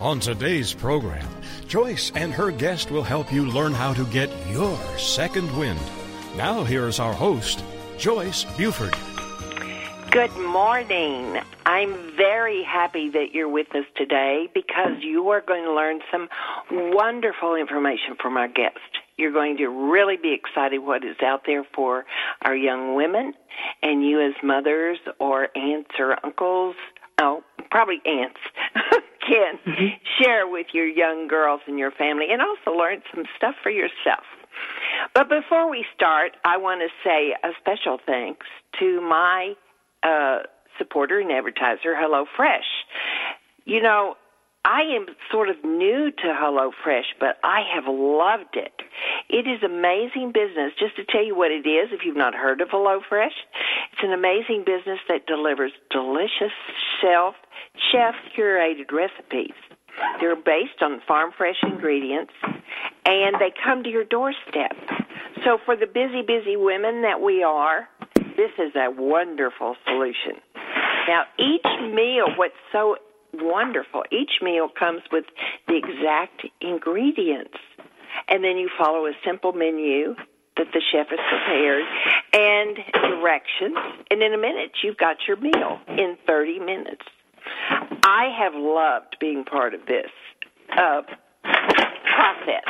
On today's program, Joyce and her guest will help you learn how to get your second wind. Now, here's our host, Joyce Buford. Good morning. I'm very happy that you're with us today because you are going to learn some wonderful information from our guest. You're going to really be excited what is out there for our young women and you as mothers or aunts or uncles. Oh, probably aunts. can mm-hmm. share with your young girls and your family and also learn some stuff for yourself. But before we start, I want to say a special thanks to my uh, supporter and advertiser, HelloFresh. You know, I am sort of new to HelloFresh, but I have loved it. It is amazing business. Just to tell you what it is, if you've not heard of HelloFresh, it's an amazing business that delivers delicious, self chef curated recipes. They're based on farm fresh ingredients and they come to your doorstep. So for the busy, busy women that we are, this is a wonderful solution. Now, each meal, what's so wonderful, each meal comes with the exact ingredients. And then you follow a simple menu that the chef has prepared and directions. And in a minute, you've got your meal in 30 minutes. I have loved being part of this uh, process.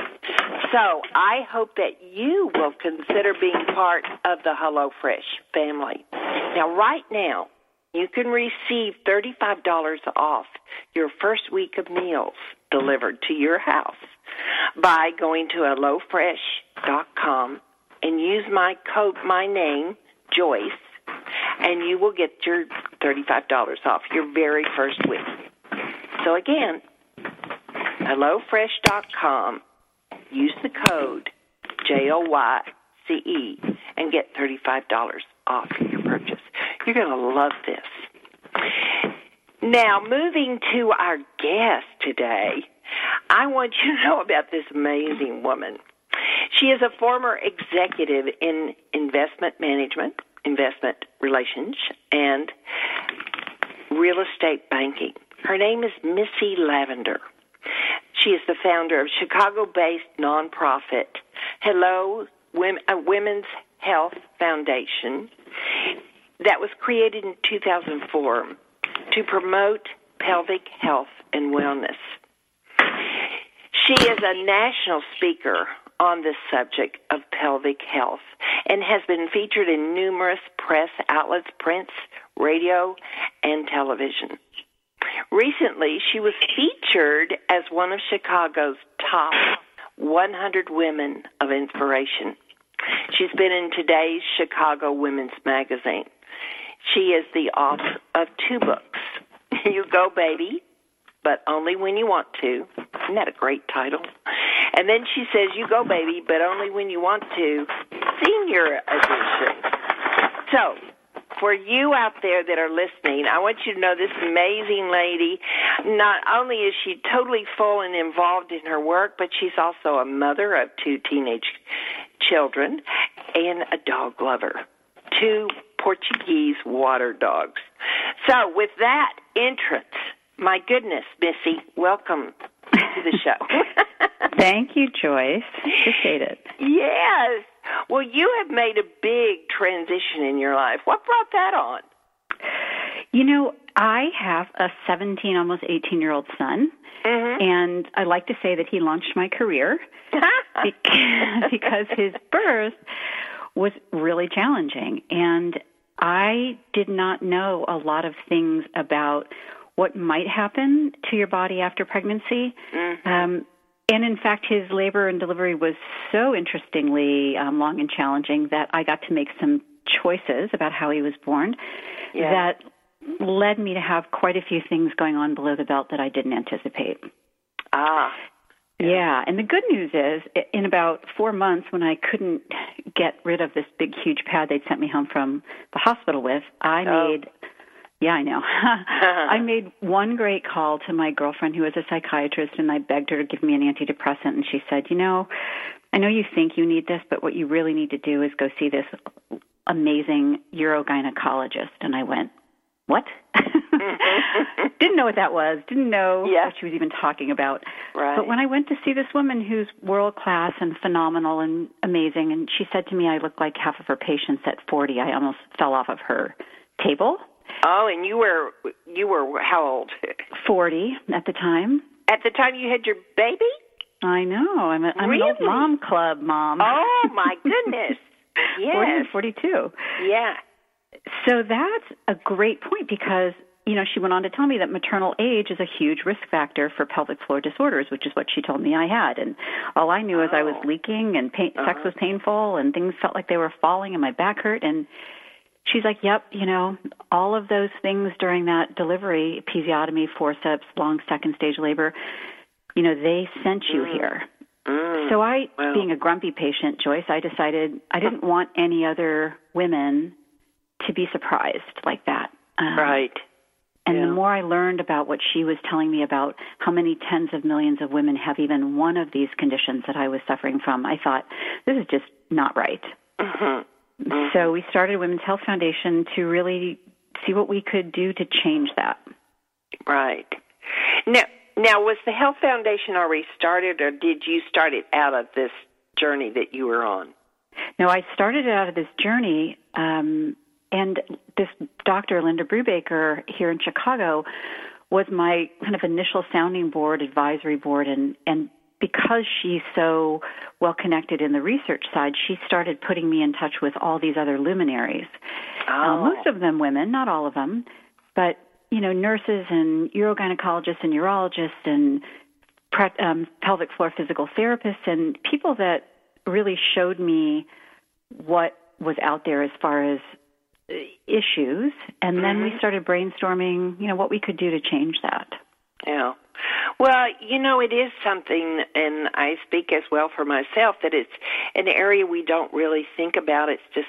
So I hope that you will consider being part of the HelloFresh family. Now, right now, you can receive $35 off your first week of meals delivered to your house by going to HelloFresh.com and use my code, my name, Joyce, and you will get your $35 off your very first week. So again, HelloFresh.com, use the code J-O-Y-C-E and get $35 off your purchase. You're going to love this. Now, moving to our guest today, I want you to know about this amazing woman. She is a former executive in investment management investment relations and real estate banking. Her name is Missy Lavender. She is the founder of Chicago-based nonprofit Hello uh, Women's Health Foundation that was created in 2004 to promote pelvic health and wellness. She is a national speaker on the subject of pelvic health and has been featured in numerous press outlets, prints, radio, and television. Recently, she was featured as one of Chicago's top 100 women of inspiration. She's been in today's Chicago Women's Magazine. She is the author of two books You Go Baby, but only when you want to. Isn't that a great title? And then she says, You go, baby, but only when you want to. Senior edition. So, for you out there that are listening, I want you to know this amazing lady, not only is she totally full and involved in her work, but she's also a mother of two teenage children and a dog lover. Two Portuguese water dogs. So, with that entrance, my goodness, Missy, welcome to the show. Thank you, Joyce. Appreciate it. Yes. Well, you have made a big transition in your life. What brought that on? You know, I have a 17, almost 18 year old son. Mm-hmm. And I like to say that he launched my career because his birth was really challenging. And I did not know a lot of things about what might happen to your body after pregnancy. Mm-hmm. Um, and in fact, his labor and delivery was so interestingly um, long and challenging that I got to make some choices about how he was born Yeah. that led me to have quite a few things going on below the belt that I didn't anticipate. Ah. Yeah, and the good news is, in about four months, when I couldn't get rid of this big, huge pad they'd sent me home from the hospital with, I Oh. made. Yeah, I know. I made one great call to my girlfriend who was a psychiatrist, and I begged her to give me an antidepressant. And she said, "You know, I know you think you need this, but what you really need to do is go see this amazing urogynecologist." And I went, "What?" Mm-hmm. didn't know what that was. Didn't know Yeah. what she was even talking about. Right. But when I went to see this woman who's world class and phenomenal and amazing, and she said to me I look like half of her patients at 40, I almost fell off of her table. Oh, and you were you were how old? 40 at the time. At the time you had your baby? I know. I'm, a, I'm an old mom club mom. Oh my goodness. 40 Yes. 42. Yeah. So that's a great point because, you know, she went on to tell me that maternal age is a huge risk factor for pelvic floor disorders, which is what she told me I had. And all I knew is I was Oh. leaking and pain, sex was uh-huh. painful and things felt like they were falling and my back hurt. And she's like, yep, you know, all of those things during that delivery, episiotomy, forceps, long second stage labor, you know, they sent you here. Mm. So I, Wow. being a grumpy patient, Joyce, I decided I didn't want any other women to be surprised like that. Um, right. And the more I learned about what she was telling me about how many tens of millions of women have even one of these conditions that I was suffering from, I thought, this is just not right. Mhm. So we started Women's Health Foundation to really see what we could do to change that. Right. Now, now was the Health Foundation already started, or did you start it out of this journey that you were on? No, I started it out of this journey, um, and this doctor, Linda Brubaker, here in Chicago, was my kind of initial sounding board, advisory board, and and because she's so well connected in the research side, she started putting me in touch with all these other luminaries. Uh, Oh. most of them women, not all of them, but you know, nurses and urogynecologists and urologists and pre- um, pelvic floor physical therapists and people that really showed me what was out there as far as uh, issues. And then we started brainstorming, you know, what we could do to change that. Yeah. Well, you know, it is something, and I speak as well for myself, that it's an area we don't really think about. It's just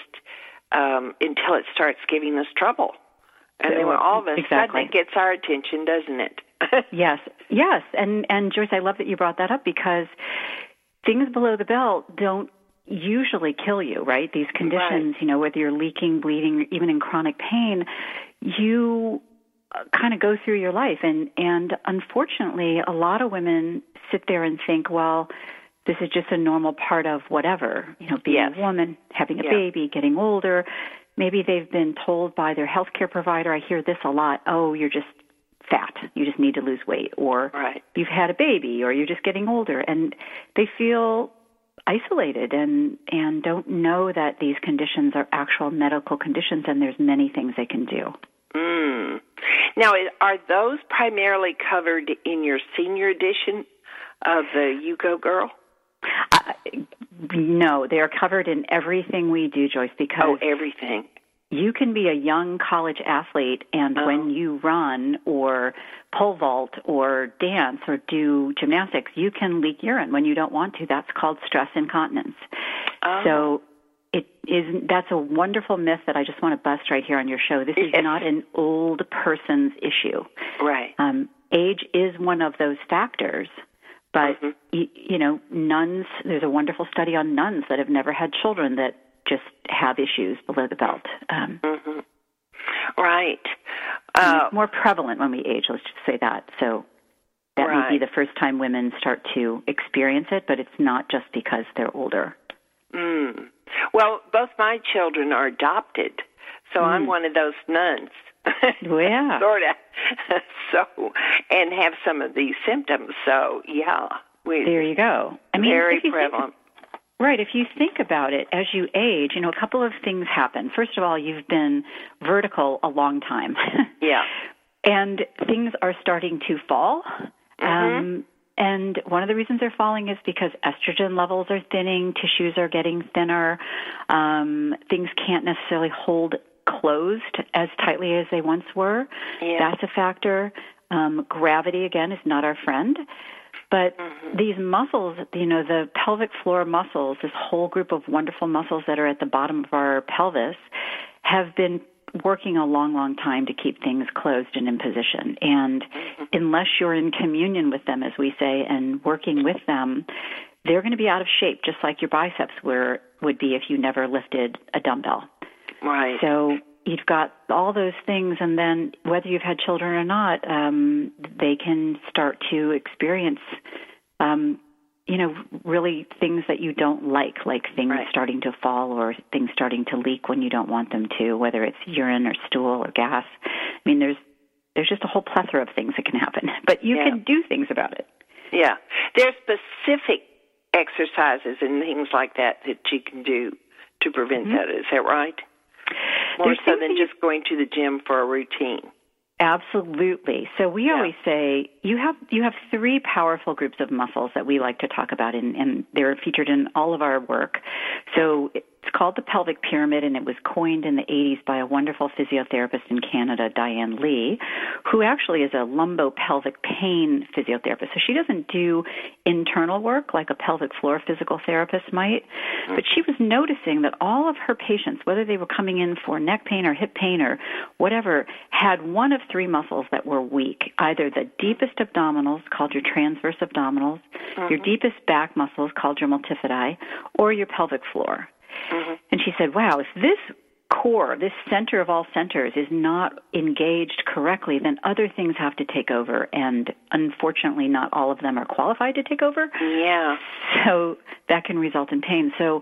um, until it starts giving us trouble. And then Well, all of a sudden exactly. it gets our attention, doesn't it? Yes, yes, and and Joyce, I love that you brought that up because things below the belt don't usually kill you, right? These conditions, you know, whether you're leaking, bleeding, even in chronic pain, you kind of go through your life, and and unfortunately, a lot of women sit there and think, well. This is just a normal part of whatever, you know, being Yes. a woman, having a Yeah. baby, getting older. Maybe they've been told by their healthcare provider, I hear this a lot, oh, you're just fat. You just need to lose weight. Or Right. you've had a baby or you're just getting older. And they feel isolated and, and don't know that these conditions are actual medical conditions and there's many things they can do. Mm. Now, are those primarily covered in your senior edition of the You Go Girl? Uh, no, they are covered in everything we do, Joyce, because Oh, everything. you can be a young college athlete and Oh. when you run or pole vault or dance or do gymnastics you can leak urine when you don't want to that's called stress incontinence Oh. so it is that's a wonderful myth that i just want to bust right here on your show this is not an old person's issue Right. um, age is one of those factors but Mhm. y- you know nuns there's a wonderful study on nuns that have never had children that just have issues below the belt um, hmm Right. Uh, it's more prevalent when we age. Let's just say that. So that may be the first time women start to experience it, but it's not just because they're older. mm. Well, both my children are adopted, so I'm one of those nuns. Yeah. sort of. so, and have some of these symptoms. So, yeah, we There you go. I mean, very prevalent. Think, right. If you think about it, as you age, you know, a couple of things happen. First of all, you've been vertical a long time. Yeah. and things are starting to fall. Mm-hmm. Um, And one of the reasons they're falling is because estrogen levels are thinning, tissues are getting thinner, um, things can't necessarily hold closed as tightly as they once were. Yeah. That's a factor. Um, gravity, again, is not our friend. But mm-hmm. these muscles, you know, the pelvic floor muscles, this whole group of wonderful muscles that are at the bottom of our pelvis, have been working a long, long time to keep things closed and in position. And mm-hmm. unless you're in communion with them, as we say, and working with them, they're going to be out of shape, just like your biceps were would be if you never lifted a dumbbell. Right. So you've got all those things, and then whether you've had children or not, um, they can start to experience, um, you know, really things that you don't like, like things Right. starting to fall or things starting to leak when you don't want them to, whether it's mm-hmm. urine or stool or gas. I mean, there's there's just a whole plethora of things that can happen, but you Yeah. can do things about it. Yeah. There's specific exercises and things like that that you can do to prevent mm-hmm. that. Is that right? More There's so than just going to the gym for a routine. Absolutely. So we Yeah. always say you have you have three powerful groups of muscles that we like to talk about, and, and they're featured in all of our work. So it's called the pelvic pyramid, and it was coined in the 80s by a wonderful physiotherapist in Canada, Diane Lee, who actually is a lumbopelvic pain physiotherapist. So she doesn't do internal work like a pelvic floor physical therapist might, but she was noticing that all of her patients, whether they were coming in for neck pain or hip pain or whatever, had one of three muscles that were weak. Either the deepest abdominals, called your transverse abdominals, your mm-hmm. deepest back muscles, called your multifidi, or your pelvic floor. Mm-hmm. And she said, wow, if this core, this center of all centers, is not engaged correctly, then other things have to take over. And unfortunately, not all of them are qualified to take over. Yeah. So that can result in pain. So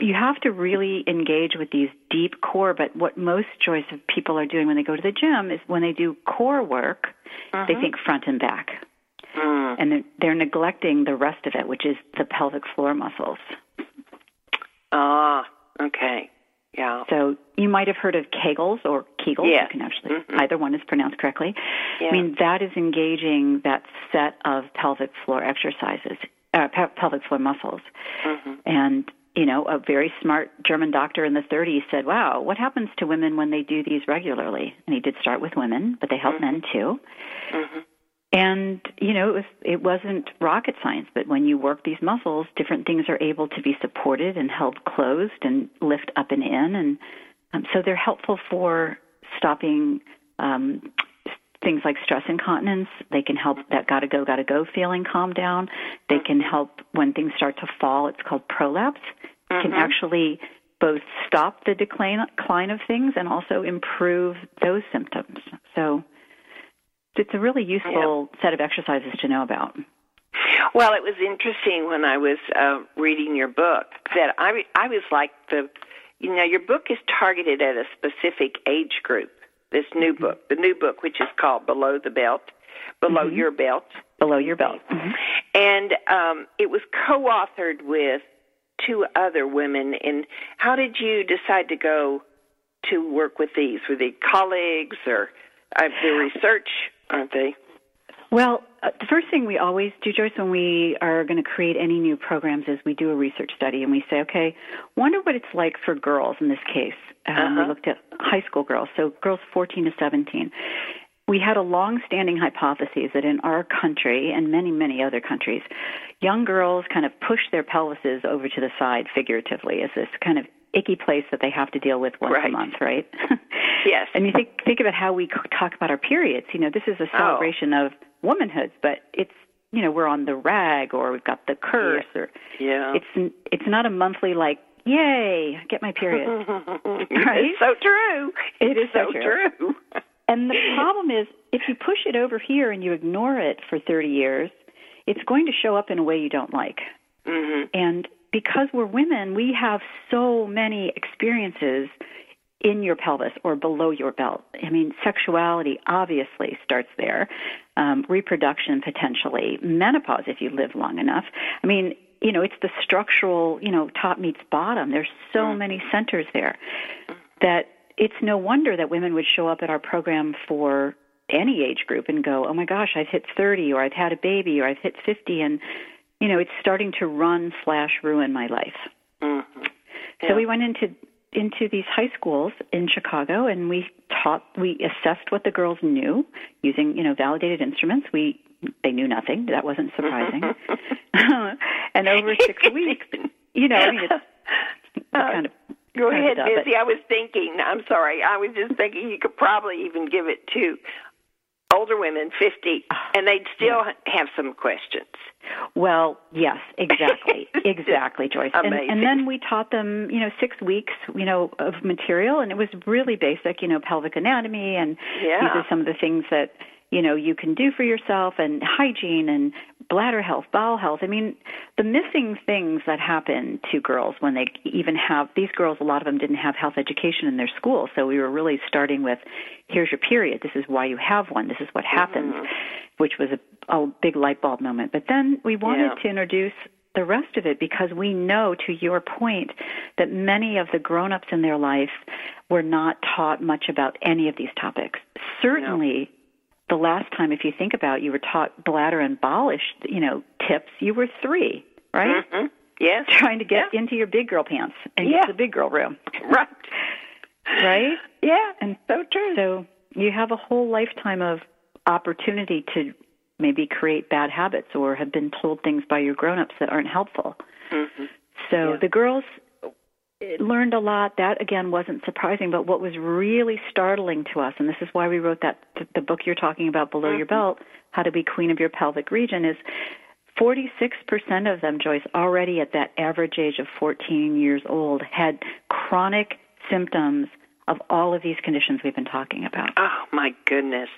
you have to really engage with these deep core. But what most choice of people are doing when they go to the gym is when they do core work, they think front and back. Mm. And they're, they're neglecting the rest of it, which is the pelvic floor muscles. Ah, okay. Yeah. So you might have heard of Kegels or Kegels. Yes. You can actually Mhm. either one is pronounced correctly. Yeah. I mean that is engaging that set of pelvic floor exercises, uh, pelvic floor muscles, Mhm. and you know a very smart German doctor in the 30s said, "Wow, what happens to women when they do these regularly?" And he did start with women, but they help men too. Mhm. And you know, it, was, it wasn't rocket science, but when you work these muscles, different things are able to be supported and held closed and lift up and in, and um, so they're helpful for stopping um, things like stress incontinence. They can help that gotta go, gotta go feeling calm down. They can help when things start to fall. It's called prolapse. Can Mhm. actually both stop the decline, decline of things and also improve those symptoms. So it's a really useful set of exercises to know about. Well, it was interesting when I was uh, reading your book that I I was like the, you know, your book is targeted at a specific age group. This new book, the new book, which is called Below the Belt, Below Your Belt, Below your belt. and um, it was co-authored with two other women. And how did you decide to go to work with these? Were they colleagues or uh, the research? Aren't they? Well, uh, the first thing we always do, Joyce, when we are going to create any new programs is we do a research study and we say, okay, wonder what it's like for girls in this case. Um, Uh-huh. We looked at high school girls, so girls 14 to 17. We had a long-standing hypothesis that in our country and many, many other countries, young girls kind of push their pelvises over to the side figuratively as this kind of icky place that they have to deal with once a month, right? Yes. And you think think about how we talk about our periods. You know, this is a oh. celebration of womanhood, but it's you know we're on the rag or we've got the curse or Yeah. it's n- it's not a monthly like yay get my period. Right? It's so true. It is so so true. true. and the problem is if you push it over here and you ignore it for 30 years, it's going to show up in a way you don't like. hmm And because we're women, we have so many experiences in your pelvis or below your belt. I mean, sexuality obviously starts there, um, reproduction potentially, menopause if you live long enough. I mean, you know, it's the structural, you know, top meets bottom. There's so many centers there that it's no wonder that women would show up at our program for any age group and go, oh my gosh, I've hit 30 or I've had a baby or I've hit 50 and, you know, it's starting to run slash ruin my life. Mm-hmm. Yeah. So we went into into these high schools in Chicago and we taught we assessed what the girls knew using you know validated instruments we they knew nothing that wasn't surprising and over 6 weeks you know I mean it's, it's uh, kind of Go ahead, stuff, Missy. I was thinking. I'm sorry. I was just thinking you could probably even give it to older women, 50, ah. and they'd still yeah. have some questions. Well, yes, exactly, exactly, Joyce. And, and then we taught them, you know, six weeks, you know, of material, and it was really basic, you know, pelvic anatomy, and Yeah. these are some of the things that you know you can do for yourself, and hygiene, and bladder health, bowel health. I mean, the missing things that happen to girls when they even have these girls. A lot of them didn't have health education in their school, so we were really starting with, here's your period. This is why you have one. This is what mm-hmm. happens, which was a, a big light bulb moment. But then we wanted Yeah. to introduce the rest of it because we know, to your point, that many of the grown ups in their life were not taught much about any of these topics. Certainly, the last time, if you think about, it, you were taught bladder and bowlish, you know, tips. You were three, right? hmm Yes. Trying to get into your big girl pants and Yeah. get to the big girl room, Right. right? Yeah. And so true. So you have a whole lifetime of opportunity to maybe create bad habits or have been told things by your grown-ups that aren't helpful. hmm So Yeah. the girls learned a lot. That again wasn't surprising, but what was really startling to us, and this is why we wrote that the book you're talking about, Below Your mm-hmm. Belt, How to Be Queen of Your Pelvic Region, is 46% of them, Joyce, already at that average age of 14 years old, had chronic symptoms of all of these conditions we've been talking about. Oh my goodness.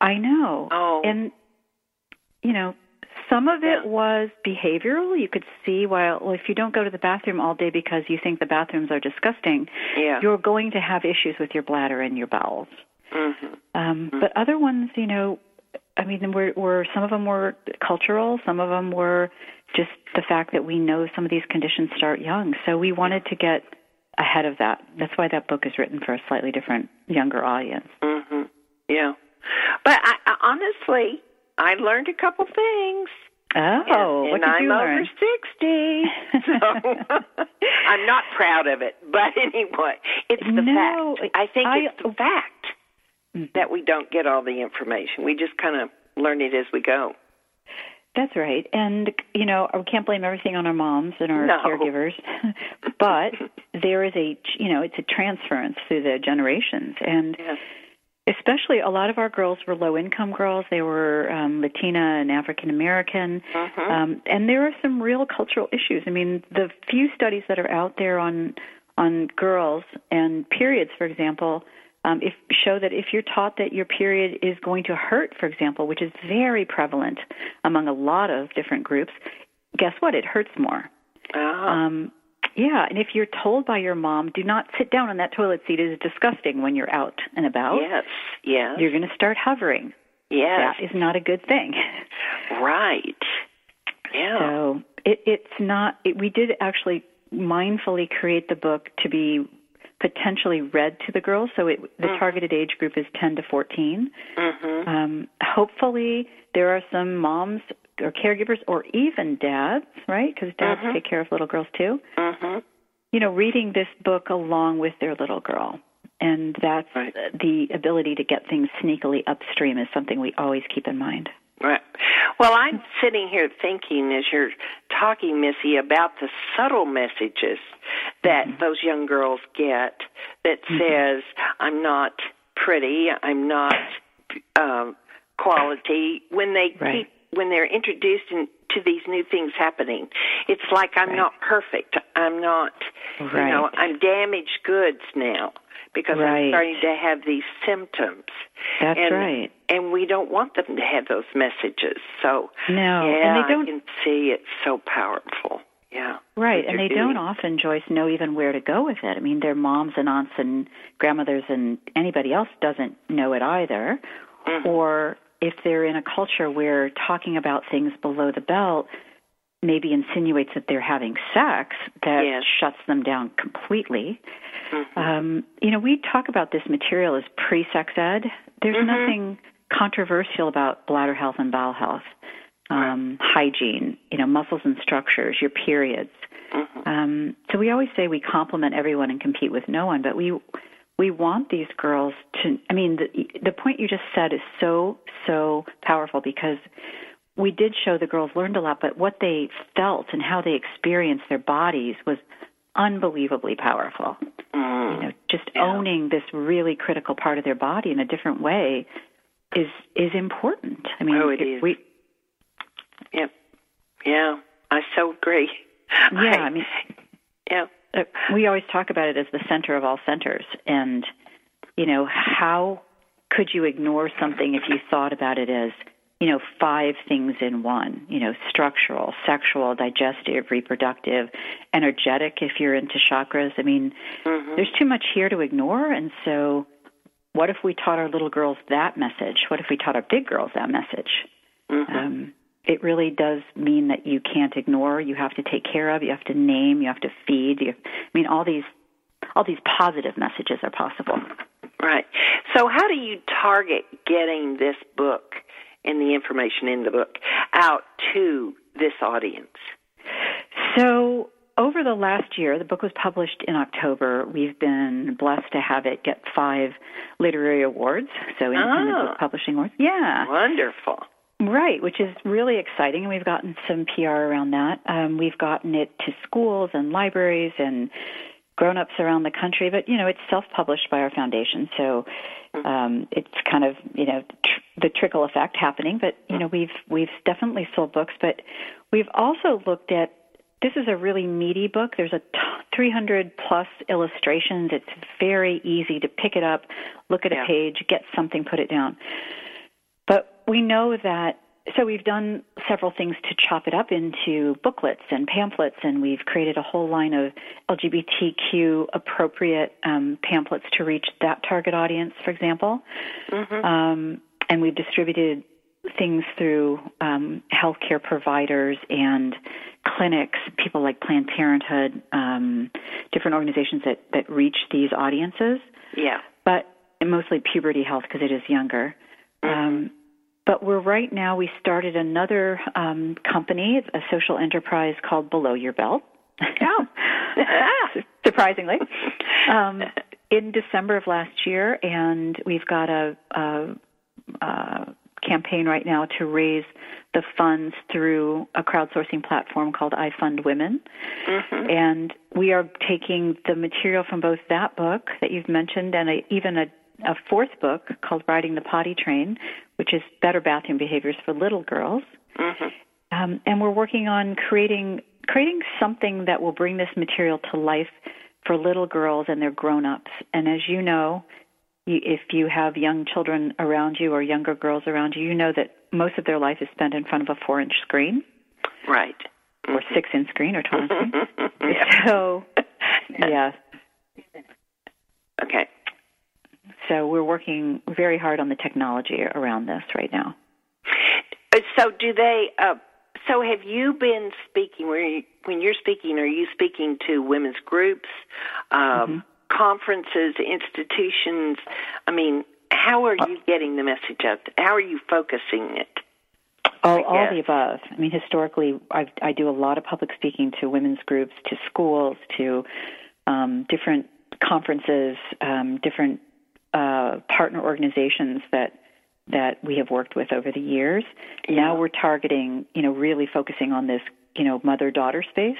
I know. Oh. And you know, some of it was behavioral. You could see while well, if you don't go to the bathroom all day because you think the bathrooms are disgusting, Yeah. you're going to have issues with your bladder and your bowels. hmm Um, But other ones, you know, I mean, were, were some of them were cultural, some of them were just the fact that we know some of these conditions start young. So we wanted to get ahead of that. That's why that book is written for a slightly different, younger audience. hmm Yeah. But I, I, honestly, I learned a couple things. Oh, and, what and did I'm you over 60. So I'm not proud of it. But anyway, it's the No, fact. I think I- it's the fact mm-hmm. that we don't get all the information. We just kind of learn it as we go. That's right. And, you know, we can't blame everything on our moms and our No. caregivers. but there is a, you know, it's a transference through the generations. And. Especially a lot of our girls were low income girls. They were um, Latina and African American. Mhm. Um, and there are some real cultural issues. I mean, the few studies that are out there on on girls and periods, for example, um, if show that if you're taught that your period is going to hurt, for example, which is very prevalent among a lot of different groups, guess what? It hurts more. Ah. Um, yeah, and if you're told by your mom, do not sit down on that toilet seat, it is disgusting when you're out and about, yes. Yes. you're going to start hovering. yes. That is not a good thing. Right. Yeah. So it, it's not. It, we did actually mindfully create the book to be potentially read to the girls. So it, the targeted age group is 10 to 14. Mm-hmm. Um, hopefully, there are some moms or caregivers or even dads, right? Because dads take care of little girls too. Mhm. You know, reading this book along with their little girl. And that's Right. the ability to get things sneakily upstream is something we always keep in mind. Right. Well, I'm sitting here thinking as you're talking, Missy, about the subtle messages that Mm-hmm. those young girls get that says, "I'm not pretty. I'm not um, quality." When they Right. keep when they're introduced in, to these new things happening, it's like I'm Right. not perfect. I'm not. You know, I'm damaged goods now because I'm starting to have these symptoms. That's and, right. And we don't want them to have those messages. So No, yeah, and they don't I can see it's so powerful. Yeah. Right, and they they're don't often, Joyce, know even where to go with it. I mean, their moms and aunts and grandmothers and anybody else doesn't know it either. Mhm. Or if they're in a culture where talking about things below the belt maybe insinuates that they're having sex, that Yes. shuts them down completely. Mhm. Um, you know, we talk about this material as pre-sex ed. There's Mhm. nothing controversial about bladder health and bowel health, um, hygiene, you know, muscles and structures, your periods. Mm-hmm. Um, so we always say we compliment everyone and compete with no one, but we we want these girls to. I mean, the the point you just said is so so powerful because we did show the girls learned a lot, but what they felt and how they experienced their bodies was unbelievably powerful. Mm. You know, just yeah. owning this really critical part of their body in a different way is is important. I mean, oh, it is. we. Yep. Yeah, I so agree. Yeah, I, I mean, yeah. We always talk about it as the center of all centers, and you know how could you ignore something if you thought about it as you know, five things in one, you know, structural, sexual, digestive, reproductive, energetic if you're into chakras. I mean, mm-hmm. there's too much here to ignore. And so, what if we taught our little girls that message? What if we taught our big girls that message? Mm-hmm. Um, it really does mean that you can't ignore. You have to take care of. You have to name. You have to feed. You, I mean, all these all these positive messages are possible. Right. So, how do you target getting this book and the information in the book out to this audience? So, over the last year, the book was published in October. We've been blessed to have it get five literary awards, so independent oh, book publishing awards. Yeah, wonderful. Right, which is really exciting, and we've gotten some PR around that. Um, we've gotten it to schools and libraries and grown-ups around the country, but you know it's self-published by our foundation, so um, it's kind of you know tr- the trickle effect happening. But you know we've we've definitely sold books, but we've also looked at this is a really meaty book. There's a t- 300 plus illustrations. It's very easy to pick it up, look at yeah. a page, get something, put it down. We know that so we've done several things to chop it up into booklets and pamphlets, and we've created a whole line of LGBTQ appropriate um, pamphlets to reach that target audience, for example. Mm-hmm. Um, and we've distributed things through um, healthcare providers and clinics, people like Planned Parenthood, um, different organizations that, that reach these audiences. Yeah. But mostly puberty health because it is younger. Mm-hmm. But we're right now, we started another um, company, a social enterprise called Below Your Belt. Oh. Surprisingly. Um, in December of last year, and we've got a, a, a campaign right now to raise the funds through a crowdsourcing platform called I Fund Women. Mm-hmm. And we are taking the material from both that book that you've mentioned and a, even a a fourth book called Riding the Potty Train, which is better bathroom behaviors for little girls. Mm-hmm. Um, and we're working on creating creating something that will bring this material to life for little girls and their grown-ups. And as you know, you, if you have young children around you or younger girls around you, you know that most of their life is spent in front of a four-inch screen, right, or six-inch screen or twelve-inch screen. yeah. So, yeah. Okay. So we're working very hard on the technology around this right now. So do they? Uh, so have you been speaking? When you're speaking, are you speaking to women's groups, um, mm-hmm. conferences, institutions? I mean, how are you getting the message out? How are you focusing it? All, all the above. I mean, historically, I've, I do a lot of public speaking to women's groups, to schools, to um, different conferences, um, different uh, partner organizations that that we have worked with over the years. Yeah. Now we're targeting, you know, really focusing on this, you know, mother-daughter space,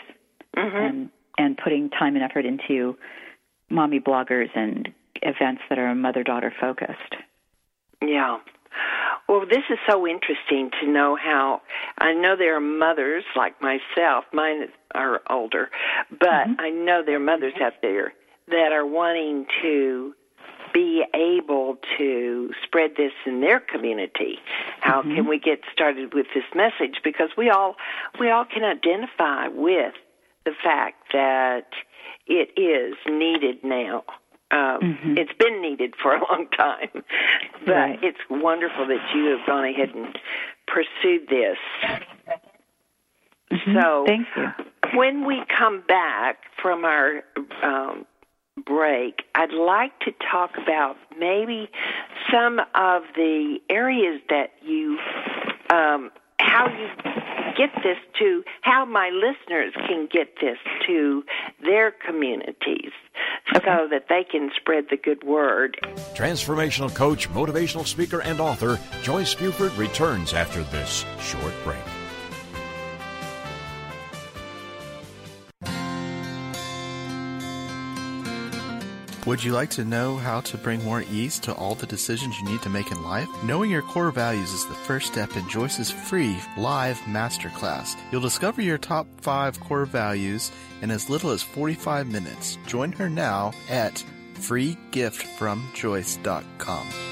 mm-hmm. and and putting time and effort into mommy bloggers and events that are mother-daughter focused. Yeah. Well, this is so interesting to know how I know there are mothers like myself. Mine are older, but mm-hmm. I know there are mothers out there that are wanting to be able to spread this in their community? How mm-hmm. can we get started with this message? Because we all we all can identify with the fact that it is needed now. Um, mm-hmm. It's been needed for a long time, but right. it's wonderful that you have gone ahead and pursued this. Mm-hmm. So, thank you. When we come back from our um, break, I'd like to talk about maybe some of the areas that you, um, how you get this to, how my listeners can get this to their communities okay. so that they can spread the good word. Transformational coach, motivational speaker, and author Joyce Buford returns after this short break. Would you like to know how to bring more ease to all the decisions you need to make in life? Knowing your core values is the first step in Joyce's free live masterclass. You'll discover your top five core values in as little as 45 minutes. Join her now at freegiftfromjoyce.com.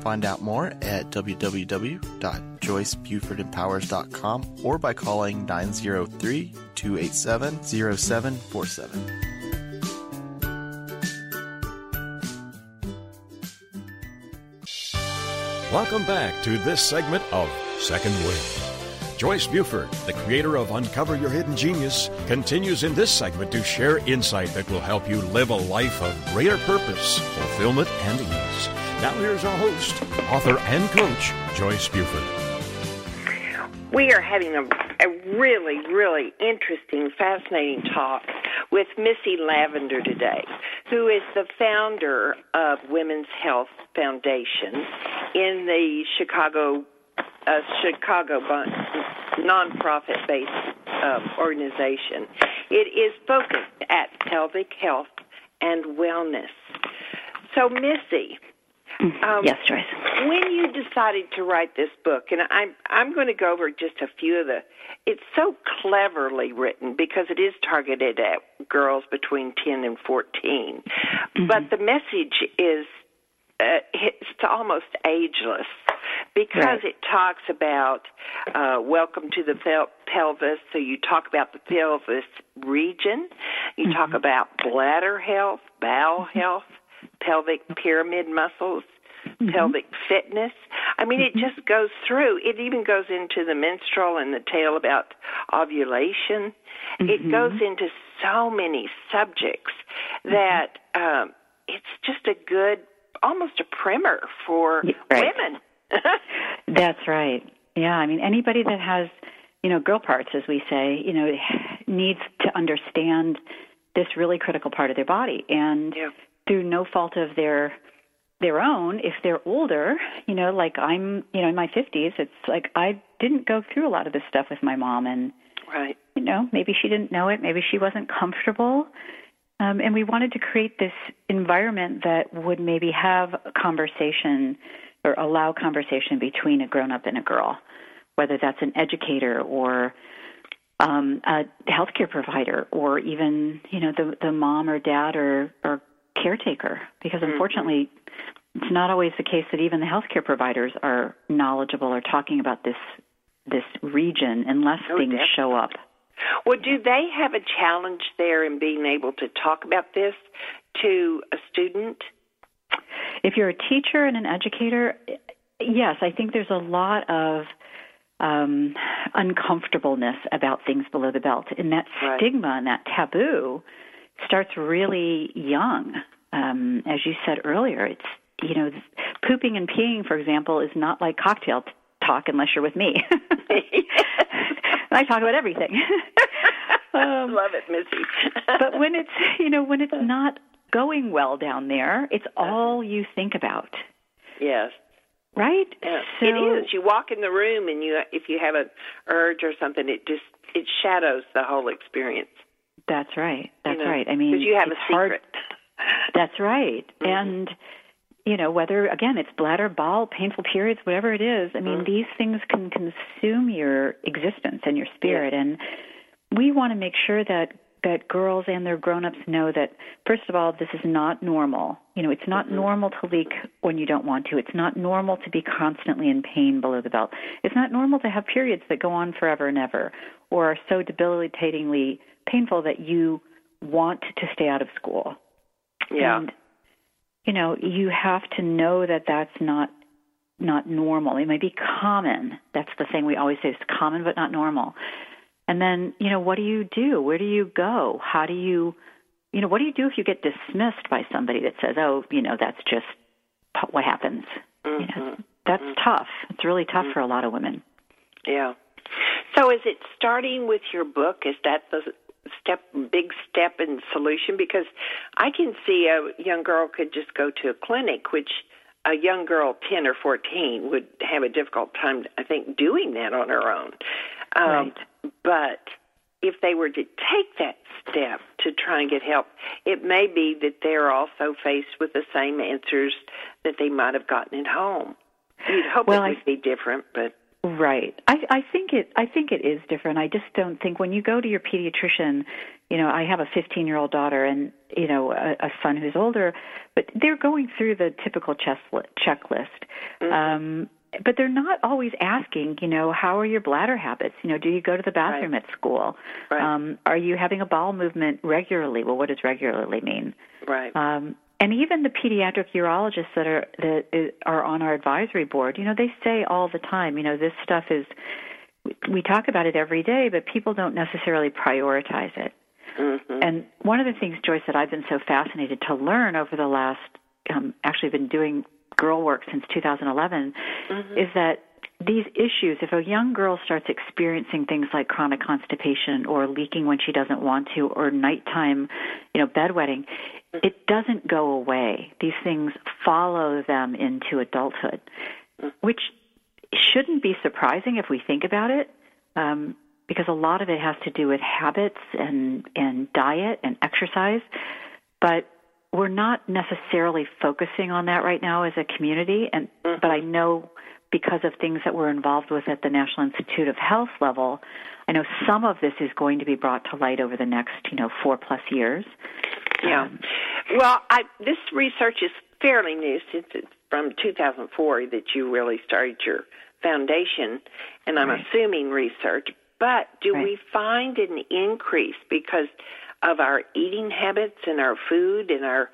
Find out more at www.joycebufordempowers.com or by calling 903 287 0747. Welcome back to this segment of Second Wind. Joyce Buford, the creator of Uncover Your Hidden Genius, continues in this segment to share insight that will help you live a life of greater purpose, fulfillment, and ease. Now, here's our host, author and coach, Joyce Buford. We are having a, a really, really interesting, fascinating talk with Missy Lavender today, who is the founder of Women's Health Foundation in the Chicago uh, Chicago nonprofit based uh, organization. It is focused at pelvic health and wellness. So, Missy, um, yes, Joyce. When you decided to write this book, and I'm I'm going to go over just a few of the. It's so cleverly written because it is targeted at girls between ten and 14 mm-hmm. but the message is uh, it's almost ageless because right. it talks about uh, welcome to the pel- pelvis. So you talk about the pelvis region, you mm-hmm. talk about bladder health, bowel mm-hmm. health pelvic pyramid muscles, mm-hmm. pelvic fitness. I mean, mm-hmm. it just goes through. It even goes into the menstrual and the tale about ovulation. Mm-hmm. It goes into so many subjects mm-hmm. that um, it's just a good, almost a primer for right. women. That's right. Yeah, I mean, anybody that has, you know, girl parts, as we say, you know, needs to understand this really critical part of their body. And yeah through no fault of their their own if they're older you know like i'm you know in my 50s it's like i didn't go through a lot of this stuff with my mom and right. you know maybe she didn't know it maybe she wasn't comfortable. Um, and we wanted to create this environment that would maybe have a conversation or allow conversation between a grown up and a girl whether that's an educator or um, a healthcare provider or even you know the the mom or dad or or caretaker because mm-hmm. unfortunately it's not always the case that even the healthcare providers are knowledgeable or talking about this this region unless oh, things definitely. show up. Well, do they have a challenge there in being able to talk about this to a student? If you're a teacher and an educator, yes, I think there's a lot of um, uncomfortableness about things below the belt, and that right. stigma and that taboo starts really young. Um, as you said earlier, it's you know, pooping and peeing, for example, is not like cocktail t- talk unless you're with me. I talk about everything. um, Love it, Missy. but when it's you know when it's not going well down there, it's all you think about. Yes. Right. Yeah. So, it is. You walk in the room, and you if you have an urge or something, it just it shadows the whole experience. That's right. That's you know, right. I mean, you have a secret. Hard. That's right. Mm-hmm. And you know, whether again it's bladder, bowel, painful periods, whatever it is. I mean, mm. these things can consume your existence and your spirit, yeah. and we want to make sure that that girls and their grown-ups know that first of all this is not normal you know it's not mm-hmm. normal to leak when you don't want to it's not normal to be constantly in pain below the belt it's not normal to have periods that go on forever and ever or are so debilitatingly painful that you want to stay out of school yeah and you know you have to know that that's not not normal it may be common that's the thing we always say it's common but not normal and then, you know, what do you do? Where do you go? How do you, you know, what do you do if you get dismissed by somebody that says, oh, you know, that's just what happens? Mm-hmm. You know, that's mm-hmm. tough. It's really tough mm-hmm. for a lot of women. Yeah. So is it starting with your book? Is that the step, big step in solution? Because I can see a young girl could just go to a clinic, which a young girl, 10 or 14, would have a difficult time, I think, doing that on her own. Um, right. But if they were to take that step to try and get help, it may be that they're also faced with the same answers that they might have gotten at home. You'd hope well, it would I, be different, but right. I, I think it. I think it is different. I just don't think when you go to your pediatrician, you know, I have a 15 year old daughter and you know a, a son who's older, but they're going through the typical chest checklist. Mm-hmm. Um, but they're not always asking, you know, how are your bladder habits? You know, do you go to the bathroom right. at school? Right. Um, are you having a bowel movement regularly? Well, what does regularly mean? Right. Um, and even the pediatric urologists that are that are on our advisory board, you know, they say all the time, you know, this stuff is. We talk about it every day, but people don't necessarily prioritize it. Mm-hmm. And one of the things, Joyce, that I've been so fascinated to learn over the last, um, actually been doing girl work since 2011 mm-hmm. is that these issues, if a young girl starts experiencing things like chronic constipation or leaking when she doesn't want to or nighttime, you know, bedwetting, it doesn't go away. These things follow them into adulthood, which shouldn't be surprising if we think about it, um, because a lot of it has to do with habits and and diet and exercise. But we're not necessarily focusing on that right now as a community, and but I know because of things that we're involved with at the National Institute of Health level, I know some of this is going to be brought to light over the next, you know, four plus years. Yeah. Um, well, I, this research is fairly new since it's from 2004 that you really started your foundation, and I'm right. assuming research. But do right. we find an increase because of our eating habits and our food and our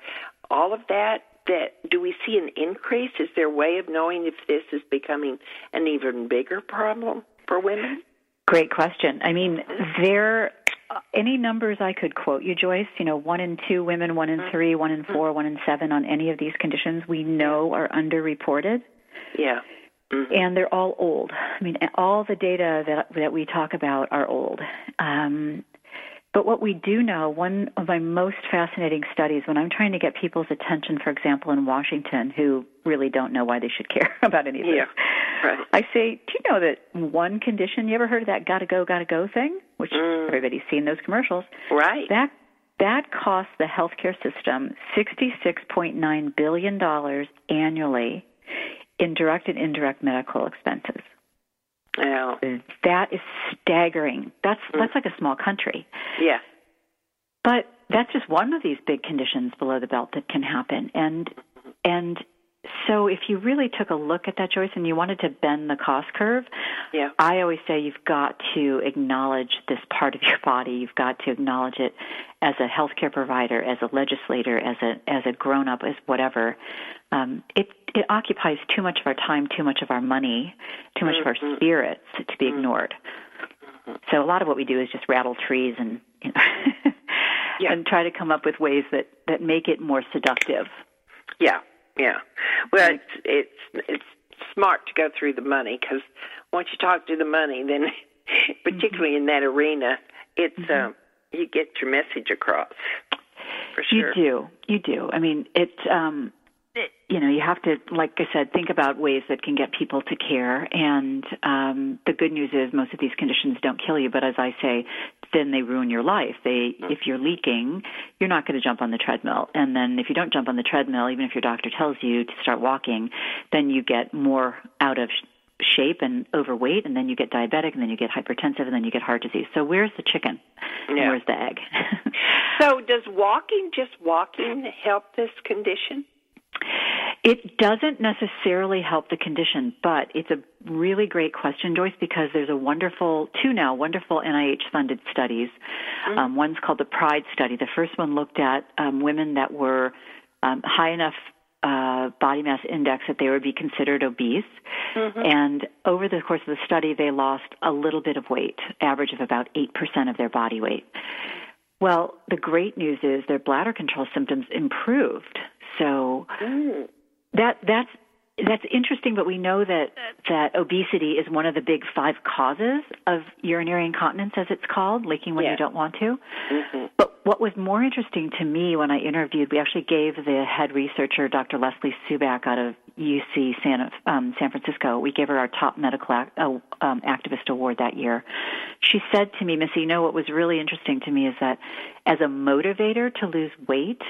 all of that that do we see an increase is there a way of knowing if this is becoming an even bigger problem for women great question i mean there any numbers I could quote you, Joyce, you know, one in two women, one in three, one in four, one in seven on any of these conditions we know are underreported. Yeah. Mm-hmm. And they're all old. I mean, all the data that that we talk about are old. Um, but what we do know, one of my most fascinating studies, when I'm trying to get people's attention, for example, in Washington, who really don't know why they should care about any of this, yeah, right. I say, do you know that one condition, you ever heard of that gotta go, gotta go thing? Which mm. everybody's seen those commercials. Right. That that costs the healthcare system $66.9 billion annually in direct and indirect medical expenses. Yeah. That is staggering. That's mm. that's like a small country. Yeah. But that's just one of these big conditions below the belt that can happen. And and so if you really took a look at that Joyce and you wanted to bend the cost curve, yeah. I always say you've got to acknowledge this part of your body. You've got to acknowledge it as a healthcare provider, as a legislator, as a as a grown up, as whatever. Um, it it occupies too much of our time, too much of our money, too much mm-hmm. of our mm-hmm. spirits to be mm-hmm. ignored. So a lot of what we do is just rattle trees and you know, yeah. and try to come up with ways that that make it more seductive. Yeah, yeah. Well, it's it's it's smart to go through the money because once you talk to the money, then particularly mm-hmm. in that arena, it's mm-hmm. um, you get your message across. For sure. You do. You do. I mean, it. Um, you know, you have to, like I said, think about ways that can get people to care. And um, the good news is most of these conditions don't kill you. But as I say, then they ruin your life. They, mm-hmm. if you're leaking, you're not going to jump on the treadmill. And then if you don't jump on the treadmill, even if your doctor tells you to start walking, then you get more out of shape and overweight, and then you get diabetic, and then you get hypertensive, and then you get heart disease. So where's the chicken? Yeah. Where's the egg? so does walking, just walking, help this condition? It doesn't necessarily help the condition, but it's a really great question, Joyce, because there's a wonderful, two now wonderful NIH funded studies. Mm-hmm. Um, one's called the PRIDE study. The first one looked at um, women that were um, high enough uh, body mass index that they would be considered obese. Mm-hmm. And over the course of the study, they lost a little bit of weight, average of about 8% of their body weight. Well, the great news is their bladder control symptoms improved. So mm. that that's that's interesting, but we know that that obesity is one of the big five causes of urinary incontinence, as it's called, leaking when yeah. you don't want to. Mm-hmm. But what was more interesting to me when I interviewed, we actually gave the head researcher, Dr. Leslie Subak, out of UC San, um, San Francisco, we gave her our top medical act, uh, um, activist award that year. She said to me, Missy, you know what was really interesting to me is that as a motivator to lose weight,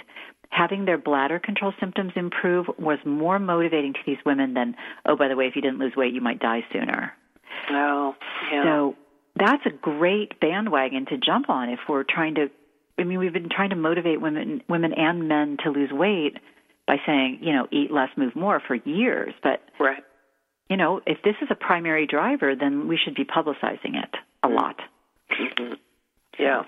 having their bladder control symptoms improve was more motivating to these women than, oh, by the way, if you didn't lose weight, you might die sooner. Oh, yeah. So that's a great bandwagon to jump on if we're trying to. I mean, we've been trying to motivate women, women and men to lose weight by saying, you know, eat less, move more for years. But right. you know, if this is a primary driver, then we should be publicizing it a lot. Mm-hmm. Yeah.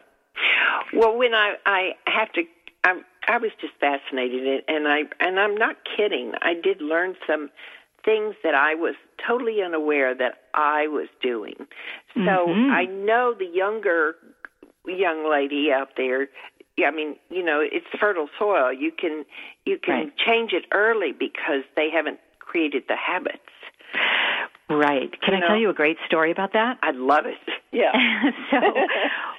Well, when I I have to I I was just fascinated, and I and I'm not kidding. I did learn some things that I was totally unaware that I was doing. So mm-hmm. I know the younger young lady out there. I mean, you know, it's fertile soil. You can you can right. change it early because they haven't created the habits. Right. Can you I know, tell you a great story about that? I'd love it. Yeah. so,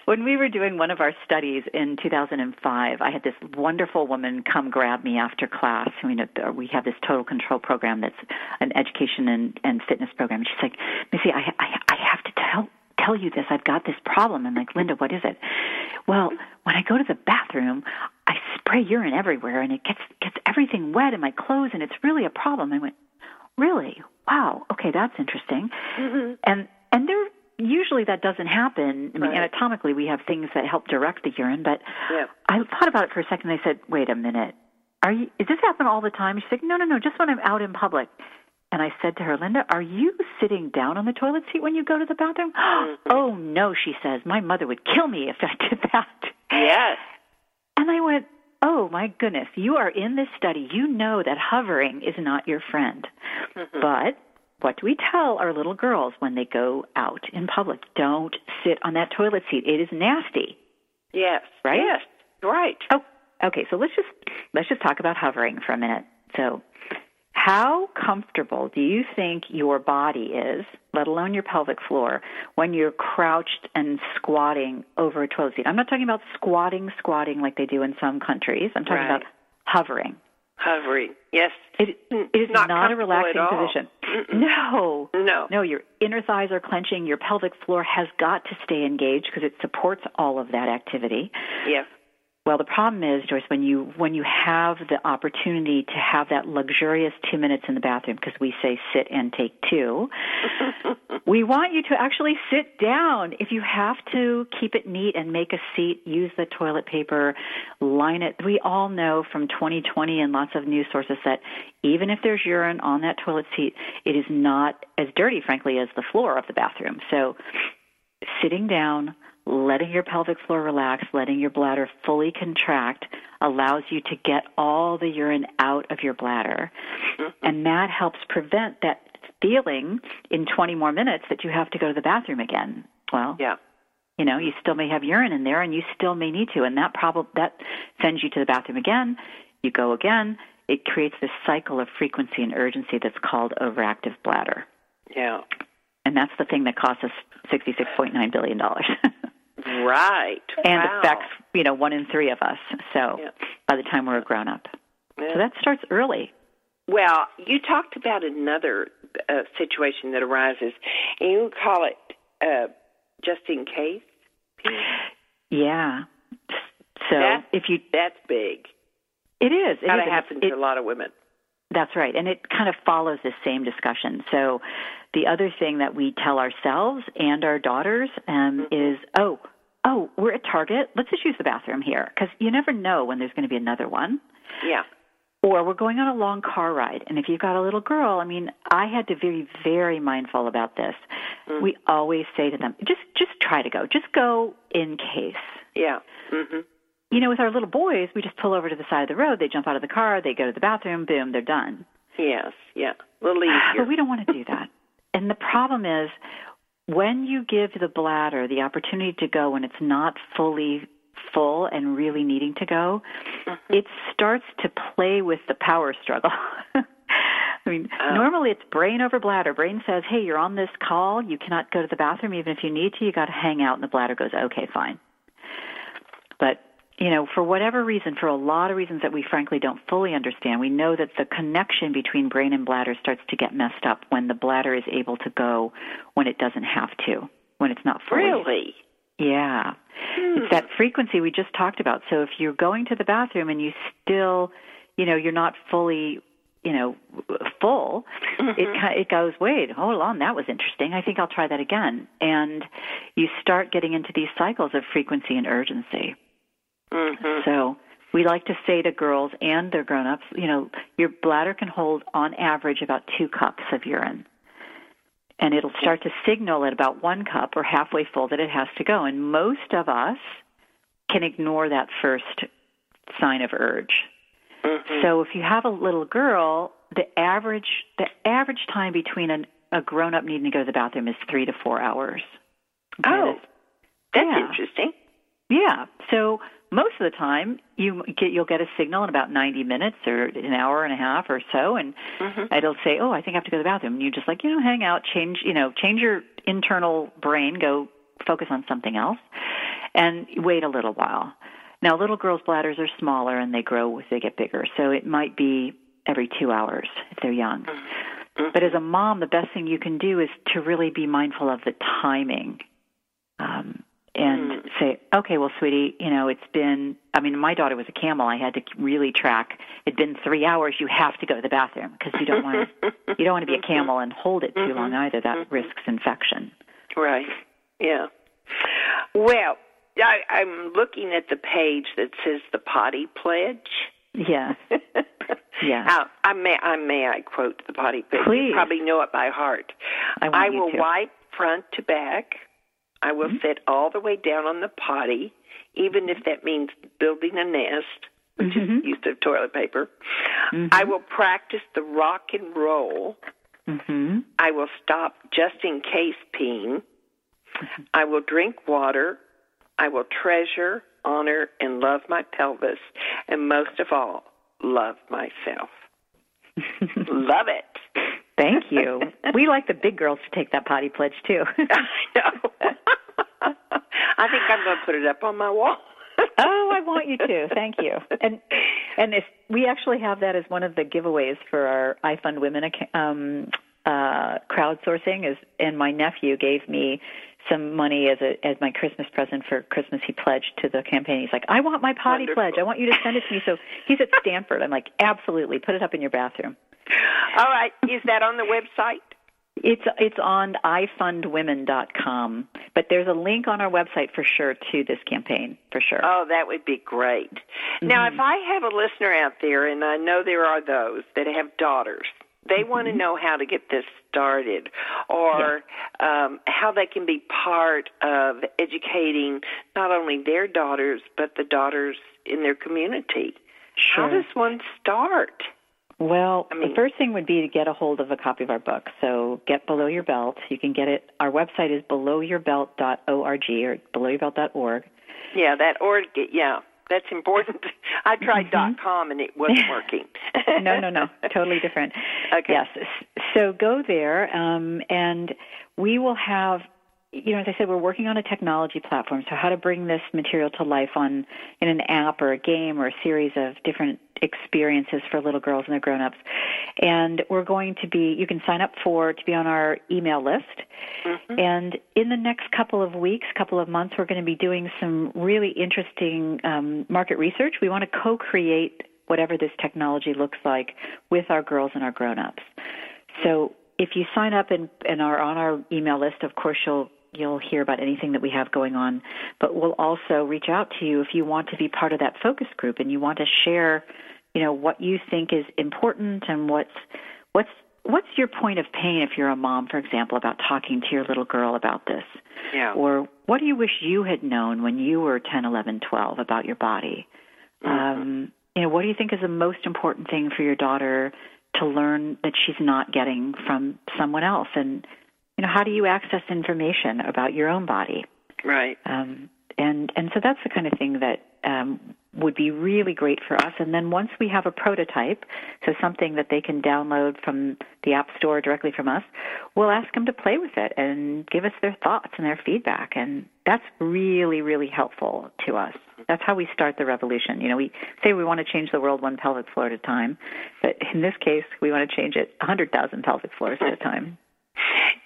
when we were doing one of our studies in 2005, I had this wonderful woman come grab me after class. I mean, we have this total control program that's an education and, and fitness program. She's like, Missy, I, I, I have to tell tell you this. I've got this problem. I'm like, Linda, what is it? Well, when I go to the bathroom, I spray urine everywhere, and it gets gets everything wet in my clothes, and it's really a problem. I went, really? Wow. Okay, that's interesting. Mm-hmm. And and there usually that doesn't happen. I mean, right. anatomically, we have things that help direct the urine, but yeah. I thought about it for a second. I said, "Wait a minute, are you? Is this happen all the time?" She said, "No, no, no, just when I'm out in public." And I said to her, "Linda, are you sitting down on the toilet seat when you go to the bathroom?" Mm-hmm. oh no, she says, "My mother would kill me if I did that." Yes. And I went, "Oh my goodness, you are in this study. You know that hovering is not your friend, mm-hmm. but." What do we tell our little girls when they go out in public? Don't sit on that toilet seat. It is nasty. Yes. Right? Yes. Right. Oh, okay. So let's just let's just talk about hovering for a minute. So, how comfortable do you think your body is, let alone your pelvic floor, when you're crouched and squatting over a toilet seat? I'm not talking about squatting, squatting like they do in some countries. I'm talking right. about hovering. Hovering. Yes. It, it is not, not a relaxing position. Mm-mm. No. No. No, your inner thighs are clenching. Your pelvic floor has got to stay engaged because it supports all of that activity. Yes. Well, the problem is, Joyce, when you when you have the opportunity to have that luxurious two minutes in the bathroom, because we say sit and take two, we want you to actually sit down. If you have to keep it neat and make a seat, use the toilet paper, line it. We all know from 2020 and lots of news sources that even if there's urine on that toilet seat, it is not as dirty, frankly, as the floor of the bathroom. So, sitting down letting your pelvic floor relax, letting your bladder fully contract allows you to get all the urine out of your bladder. Mm-hmm. And that helps prevent that feeling in 20 more minutes that you have to go to the bathroom again. Well, yeah. You know, you still may have urine in there and you still may need to and that problem that sends you to the bathroom again. You go again. It creates this cycle of frequency and urgency that's called overactive bladder. Yeah. And that's the thing that costs us $66.9 billion. Right. And wow. affects, you know, one in three of us. So yeah. by the time we're a grown up. Yeah. So that starts early. Well, you talked about another uh, situation that arises, and you call it uh, just in case. Yeah. So That's- if you, That's big. it is. It It- to a lot of women. That's right. And it kind of follows this same discussion. So the other thing that we tell ourselves and our daughters um, is, oh, oh, we're at Target. Let's just use the bathroom here because you never know when there's going to be another one. Yeah. Or we're going on a long car ride, and if you've got a little girl, I mean, I had to be very mindful about this. We always say to them, just just try to go, just go in case. Yeah. Mhm. You know, with our little boys, we just pull over to the side of the road. They jump out of the car, they go to the bathroom, boom, they're done. Yes. Yeah. A little easier. But we don't want to do that. and the problem is when you give the bladder the opportunity to go when it's not fully full and really needing to go, mm-hmm. it starts to play with the power struggle. I mean, oh. normally it's brain over bladder. Brain says, "Hey, you're on this call. You cannot go to the bathroom even if you need to. You got to hang out." And the bladder goes, "Okay, fine." But you know, for whatever reason, for a lot of reasons that we frankly don't fully understand, we know that the connection between brain and bladder starts to get messed up when the bladder is able to go when it doesn't have to, when it's not fully. really? Yeah. It's hmm. that frequency we just talked about. So if you're going to the bathroom and you still, you know, you're not fully, you know, full, it mm-hmm. ki- it goes, wait, hold on, that was interesting. I think I'll try that again. And you start getting into these cycles of frequency and urgency. Mhm. So we like to say to girls and their grown-ups, you know, your bladder can hold on average about two cups of urine. And it'll start to signal at about one cup or halfway full that it has to go. And most of us can ignore that first sign of urge. Mhm. So if you have a little girl, the average the average time between an, a grown up needing to go to the bathroom is three to four hours. Oh, that's Yeah. interesting. Yeah. So most of the time, you get you'll get a signal in about 90 minutes or an hour and a half or so, and Mhm. it'll say, "Oh, I think I have to go to the bathroom." And you just like you know, hang out, change you know, change your internal brain, go focus on something else, and wait a little while. Now, little girls' bladders are smaller and they grow as they get bigger, so it might be every two hours if they're young. But as a mom, the best thing you can do is to really be mindful of the timing. Um, and hmm. say, okay, well, sweetie, you know, it's been, I mean, my daughter was a camel. I had to really track. It'd been three hours. You have to go to the bathroom because you don't want to, you don't want to be a mm-hmm. camel and hold it too long mm-hmm. either. That mm-hmm. risks infection. Right. Yeah. Well, I, I'm looking at the page that says the potty pledge. Yeah. Yeah. I may, I may I quote the potty pledge. Please. You probably know it by heart. I you will wipe front to back. I will Mm-hmm. sit all the way down on the potty, even if that means building a nest, which Mhm. is use of toilet paper. Mhm. I will practice the rock and roll. Mm-hmm. I will stop just in case peeing. I will drink water. I will treasure, honor, and love my pelvis. And most of all, love myself. love it. Thank you. we like the big girls to take that potty pledge too. I know. I think I'm going to put it up on my wall. oh, I want you to. Thank you. And and if we actually have that as one of the giveaways for our I Fund Women um, uh, crowdsourcing is, and my nephew gave me some money as a as my Christmas present for Christmas. He pledged to the campaign. He's like, I want my potty Wonderful. pledge. I want you to send it to me. So he's at Stanford. I'm like, absolutely, put it up in your bathroom. All right. Is that on the website? It's it's on ifundwomen.com, but there's a link on our website for sure to this campaign for sure. Oh, that would be great. Now, if I have a listener out there, and I know there are those that have daughters, they want to know how to get this started or um, how they can be part of educating not only their daughters, but the daughters in their community. How does one start? Well, I mean- the first thing would be to get a hold of a copy of our book. So get Below Your Belt. You can get it. Our website is belowyourbelt.org or belowyourbelt.org. Yeah, that org. Yeah, that's important. I tried dot .com and it wasn't working. no, no, no. Totally different. Okay. Yes. So go there, um, and we will have. You know, as I said, we're working on a technology platform. So, how to bring this material to life on in an app or a game or a series of different experiences for little girls and their grown-ups. And we're going to be. You can sign up for to be on our email list, Mm-hmm. And in the next couple of weeks, couple of months, we're going to be doing some really interesting um, market research. We want to co-create whatever this technology looks like with our girls and our grown-ups. So if you sign up and, and are on our email list, of course you'll you'll hear about anything that we have going on. But we'll also reach out to you if you want to be part of that focus group and you want to share, you know, what you think is important and what's what's what's your point of pain if you're a mom, for example, about talking to your little girl about this? Yeah. Or what do you wish you had known when you were 10, 11, 12 about your body? Mm-hmm. Um, you know, what do you think is the most important thing for your daughter to learn that she's not getting from someone else? And you know, how do you access information about your own body? Right. Um, and and so that's the kind of thing that um, would be really great for us. And then once we have a prototype, so something that they can download from the App Store directly from us, we'll ask them to play with it and give us their thoughts and their feedback. And that's really, really helpful to us. That's how we start the revolution. You know, we say we want to change the world one pelvic floor at a time, but in this case, we want to change it 100,000 pelvic floors at a time.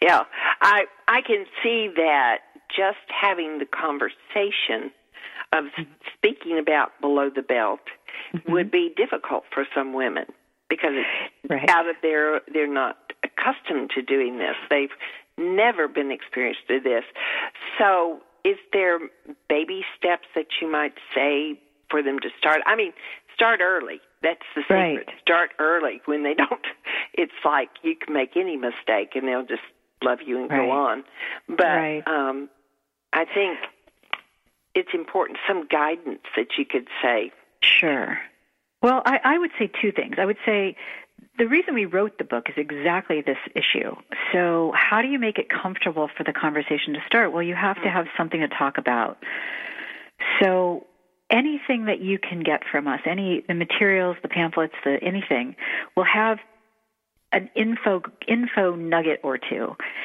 Yeah, I I can see that just having the conversation of speaking about below the belt mm-hmm. would be difficult for some women because it's right. out of their they're not accustomed to doing this. They've never been experienced to this. So, is there baby steps that you might say for them to start? I mean, start early. That's the secret. Right. Start early when they don't. It's like you can make any mistake and they'll just love you and right. go on. But right. um, I think it's important some guidance that you could say. Sure. Well, I, I would say two things. I would say the reason we wrote the book is exactly this issue. So, how do you make it comfortable for the conversation to start? Well, you have to mm. have something to talk about. So, anything that you can get from us, any the materials, the pamphlets, the anything, will have an info info nugget or 2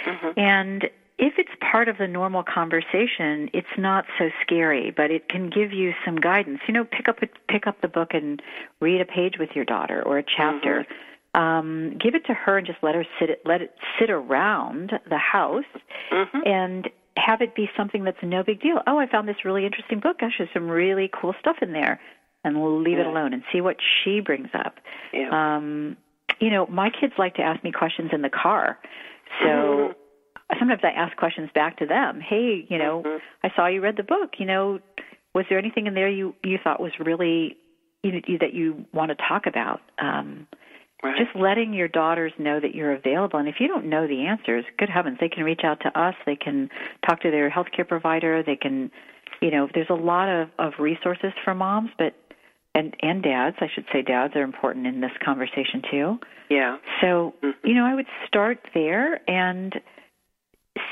mm-hmm. and if it's part of the normal conversation, it's not so scary, but it can give you some guidance. You know, pick up a, pick up the book and read a page with your daughter or a chapter. Mm-hmm. Um, give it to her and just let her sit let it sit around the house mm-hmm. and have it be something that's no big deal. Oh, I found this really interesting book. Gosh, there's some really cool stuff in there. And we'll leave yeah. it alone and see what she brings up. Yeah. Um, you know, my kids like to ask me questions in the car. So mm-hmm. sometimes I ask questions back to them. Hey, you know, mm-hmm. I saw you read the book. You know, was there anything in there you you thought was really you, you, that you want to talk about? Um, right. Just letting your daughters know that you're available, and if you don't know the answers, good heavens, they can reach out to us. They can talk to their healthcare provider. They can, you know, there's a lot of of resources for moms, but and and dads, I should say dads are important in this conversation too. Yeah. So, mm-hmm. you know, I would start there and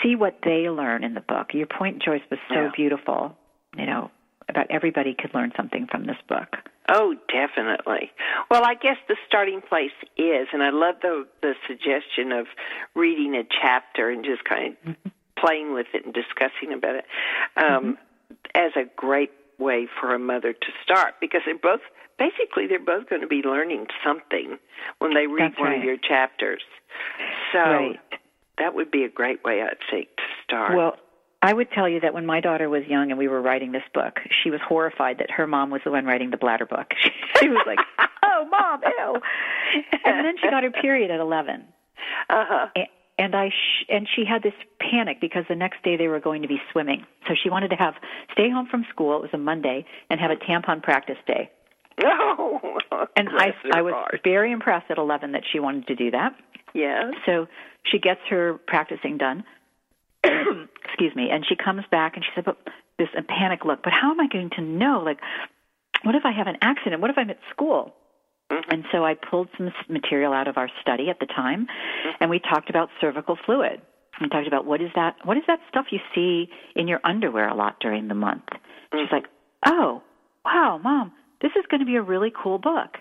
see what they learn in the book. Your point Joyce was so yeah. beautiful, you know, about everybody could learn something from this book. Oh, definitely. Well, I guess the starting place is, and I love the the suggestion of reading a chapter and just kind of mm-hmm. playing with it and discussing about it um, mm-hmm. as a great way for a mother to start because they're both basically they're both going to be learning something when they read That's one right. of your chapters. So right. that would be a great way I think to start. Well, I would tell you that when my daughter was young and we were writing this book, she was horrified that her mom was the one writing the bladder book. she was like, "Oh, mom, ew!" And then she got her period at eleven. Uh huh. And I sh- and she had this panic because the next day they were going to be swimming. So she wanted to have stay home from school. It was a Monday and have a tampon practice day. No. And I I was very impressed at 11 that she wanted to do that. Yes. So she gets her practicing done. Excuse me. And she comes back and she said, "But this a panic look. But how am I going to know? Like, what if I have an accident? What if I'm at school?" Mhm. And so I pulled some material out of our study at the time, and we talked about cervical fluid. We talked about what is that? What is that stuff you see in your underwear a lot during the month? She's like, "Oh, wow, mom, this is going to be a really cool book."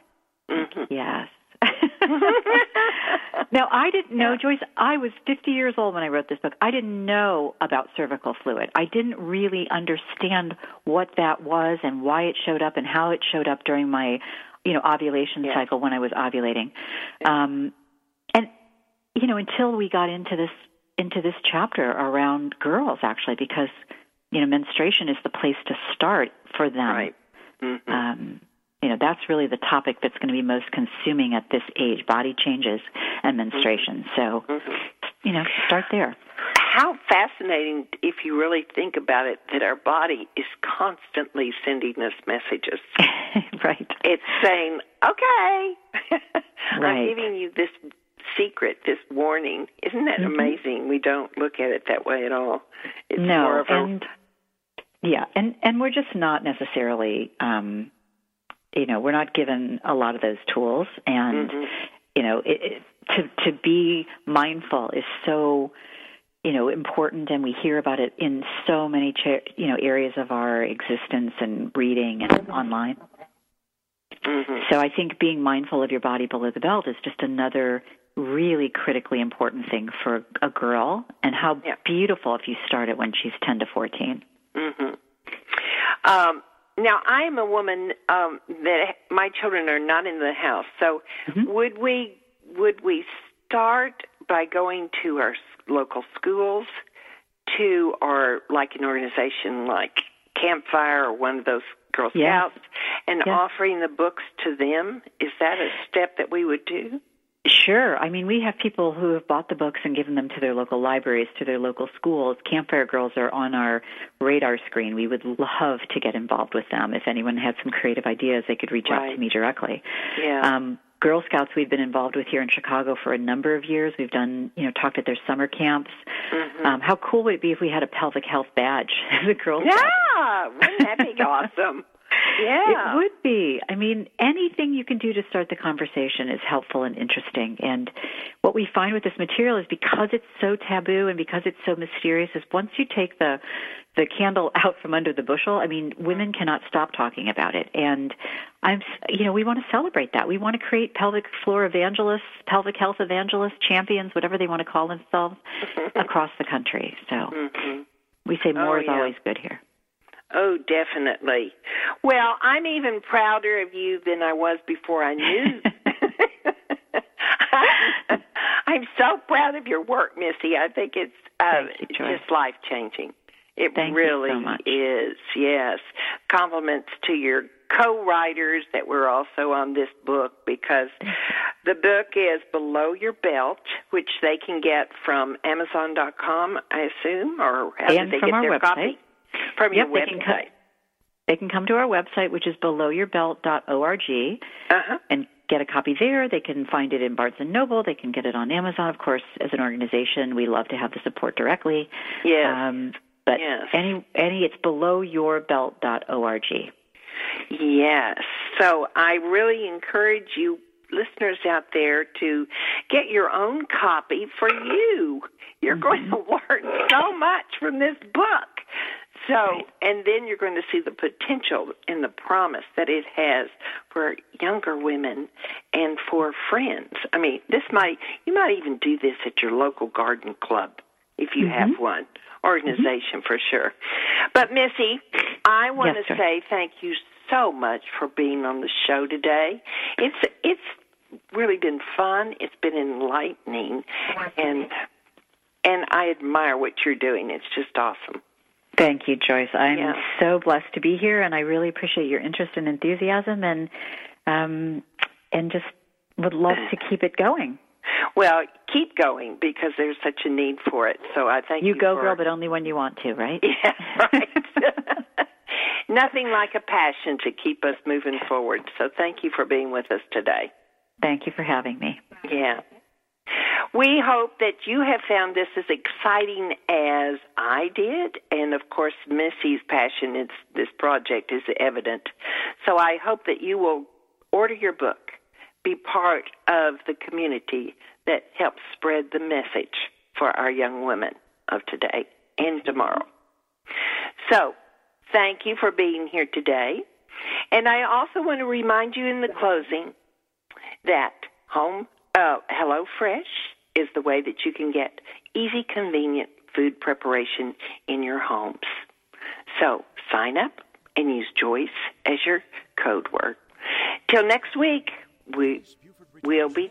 Mhm. Yes. now I didn't know, Joyce. I was 50 years old when I wrote this book. I didn't know about cervical fluid. I didn't really understand what that was and why it showed up and how it showed up during my, you know, ovulation Yeah. cycle when I was ovulating. Um, and you know, until we got into this into this chapter around girls, actually, because you know menstruation is the place to start for them. Right. Mm-hmm. Um, you know, that's really the topic that's going to be most consuming at this age: body changes and menstruation. So, Mm-hmm. you know, start there. How fascinating, if you really think about it, that our body is constantly sending us messages. right. It's saying, okay, I'm giving you this secret, this warning. Isn't that Mhm. amazing? We don't look at it that way at all. It's no, more of a and yeah, and and we're just not necessarily, um, you know, we're not given a lot of those tools, and Mhm. you know, it, it, to to be mindful is so you know important, and we hear about it in so many cha- you know areas of our existence and reading and online. Mhm. So I think being mindful of your body below the belt is just another really critically important thing for a girl, and how Yeah. beautiful if you start it when she's ten to fourteen. hmm Um, now, I am a woman um, that my children are not in the house. So, Mhm. would we would we start by going to our local schools, to our like an organization like Campfire or one of those Girl Yes. Scouts, and Yes. offering the books to them? Is that a step that we would do? Sure. I mean, we have people who have bought the books and given them to their local libraries, to their local schools. Campfire Girls are on our radar screen. We would love to get involved with them. If anyone had some creative ideas, they could reach out to me directly. Yeah. Um, Girl Scouts we've been involved with here in Chicago for a number of years. We've done, you know, talked at their summer camps. Mhm. Um, how cool would it be if we had a pelvic health badge as a Girl Scout? yeah, wouldn't that be awesome? Yeah. It would be. I mean, anything you can do to start the conversation is helpful and interesting. And what we find with this material is because it's so taboo and because it's so mysterious is once you take the the candle out from under the bushel, I mean, women cannot stop talking about it. And I'm, s- you know, we want to celebrate that. We want to create pelvic floor evangelists, pelvic health evangelists, champions, whatever they want to call themselves, across the country. So Mhm. we say more Oh, is yeah. always good here. Oh, definitely. Well, I'm even prouder of you than I was before I knew. I'm so proud of your work, Missy. I think it's uh, you, just life changing. It Thank really so is. Yes. Compliments to your co-writers that were also on this book because the book is Below Your Belt, which they can get from Amazon.com, I assume, or how And did they from get our their website. copy? From Yep, your they can co- website. They can come to our website, which is belowyourbelt.org, Uh-huh. and get a copy there. They can find it in Barnes and Noble. They can get it on Amazon. Of course, as an organization, we love to have the support directly. Yes. Um, but Yes. any any it's below belowyourbelt.org. Yes. So I really encourage you listeners out there to get your own copy for you. You're mm-hmm. going to learn so much from this book. So, and then you're going to see the potential and the promise that it has for younger women and for friends. I mean, this might, you might even do this at your local garden club if you have mm-hmm. one organization for sure. But Missy, I want Yes, to sir. say thank you so much for being on the show today. It's it's really been fun. It's been enlightening, and and I admire what you're doing. It's just awesome. Thank you, Joyce. I'm Yeah. so blessed to be here, and I really appreciate your interest and enthusiasm, and um, and just would love to keep it going. Well, keep going because there's such a need for it. So I thank you. You go, for, girl, but only when you want to, right? Yeah, right. Nothing like a passion to keep us moving forward. So thank you for being with us today. Thank you for having me. Yeah. We hope that you have found this as exciting as I did, and of course, Missy's passion in this project is evident. So I hope that you will order your book, be part of the community that helps spread the message for our young women of today and tomorrow. So, thank you for being here today. And I also want to remind you in the closing that home uh, Hello Fresh is the way that you can get easy, convenient food preparation in your homes. So sign up and use Joyce as your code word. Till next week, we will be